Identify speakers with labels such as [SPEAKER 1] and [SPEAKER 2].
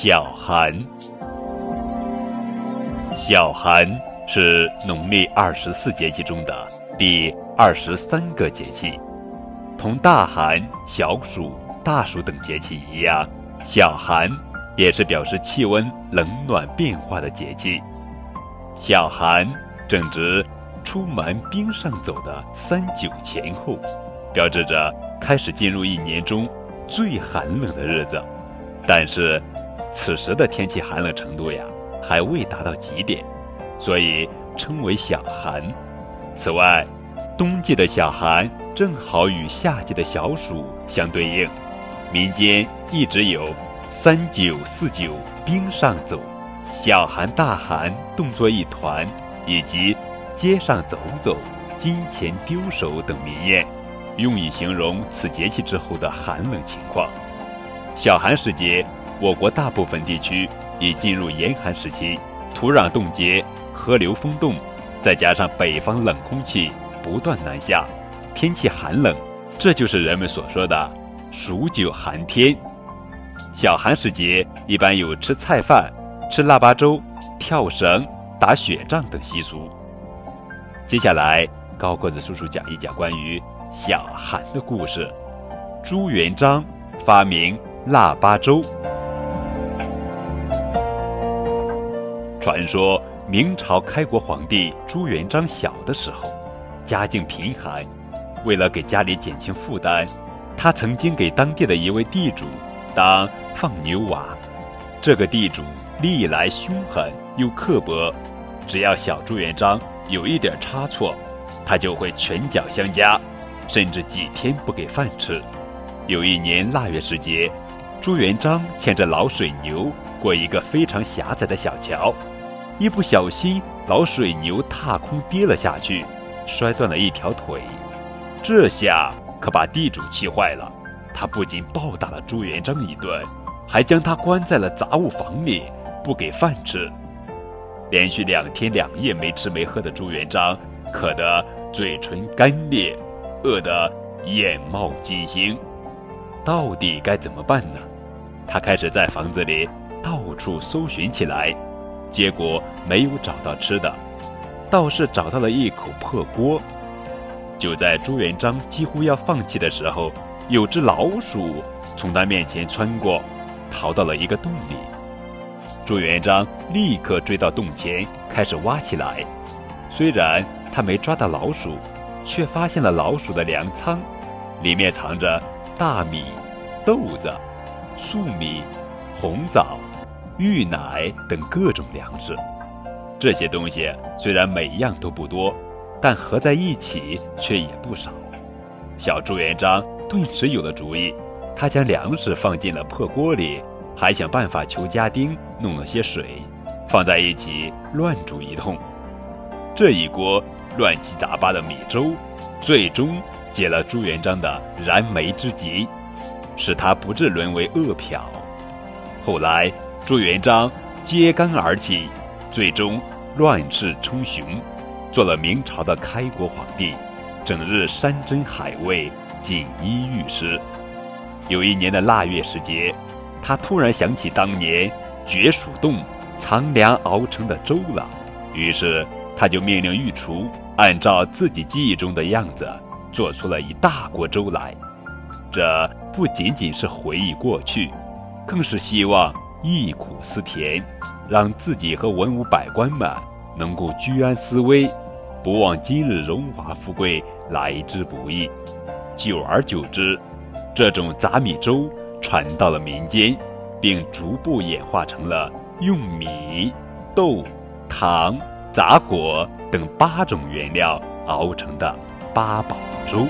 [SPEAKER 1] 小寒，小寒是农历二十四节气中的第二十三个节气，同大寒、小暑、大暑等节气一样，小寒也是表示气温冷暖变化的节气。小寒正值出门冰上走的三九前后，标志着开始进入一年中最寒冷的日子，但是。此时的天气寒冷程度呀，还未达到极点，所以称为小寒。此外，冬季的小寒正好与夏季的小暑相对应，民间一直有“三九四九冰上走，小寒大寒冻作一团”以及“街上走走，金钱丢手”等民谚，用以形容此节气之后的寒冷情况。小寒时节。我国大部分地区已进入严寒时期，土壤冻结，河流封冻，再加上北方冷空气不断南下，天气寒冷，这就是人们所说的“数九寒天”。小寒时节，一般有吃菜饭、吃腊八粥、跳绳、打雪仗等习俗。接下来，高个子叔叔讲一讲关于小寒的故事。朱元璋发明腊八粥。传说明朝开国皇帝朱元璋小的时候，家境贫寒，为了给家里减轻负担，他曾经给当地的一位地主当放牛娃。这个地主历来凶狠又刻薄，只要小朱元璋有一点差错，他就会拳脚相加，甚至几天不给饭吃。有一年腊月时节，朱元璋牵着老水牛过一个非常狭窄的小桥。一不小心，老水牛踏空跌了下去，摔断了一条腿。这下可把地主气坏了，他不仅暴打了朱元璋一顿，还将他关在了杂物房里，不给饭吃。连续两天两夜没吃没喝的朱元璋，渴得嘴唇干裂，饿得眼冒金星。到底该怎么办呢？他开始在房子里到处搜寻起来。结果没有找到吃的，倒是找到了一口破锅。就在朱元璋几乎要放弃的时候，有只老鼠从他面前穿过，逃到了一个洞里。朱元璋立刻追到洞前，开始挖起来。虽然他没抓到老鼠，却发现了老鼠的粮仓，里面藏着大米、豆子、粟米、红枣。玉奶等各种粮食，这些东西虽然每样都不多，但合在一起却也不少。小朱元璋顿时有了主意，他将粮食放进了破锅里，还想办法求家丁弄了些水，放在一起乱煮一通。这一锅乱七杂八的米粥，最终解了朱元璋的燃眉之急，使他不致沦为饿殍。后来。朱元璋揭竿而起，最终乱世称雄，做了明朝的开国皇帝，整日山珍海味，锦衣玉食。有一年的腊月时节，他突然想起当年绝鼠洞藏粮熬成的粥了，于是他就命令御厨按照自己记忆中的样子做出了一大锅粥来。这不仅仅是回忆过去，更是希望。忆苦思甜，让自己和文武百官们能够居安思危，不忘今日荣华富贵来之不易。久而久之，这种杂米粥传到了民间，并逐步演化成了用米、豆、糖、杂果等八种原料熬成的八宝粥。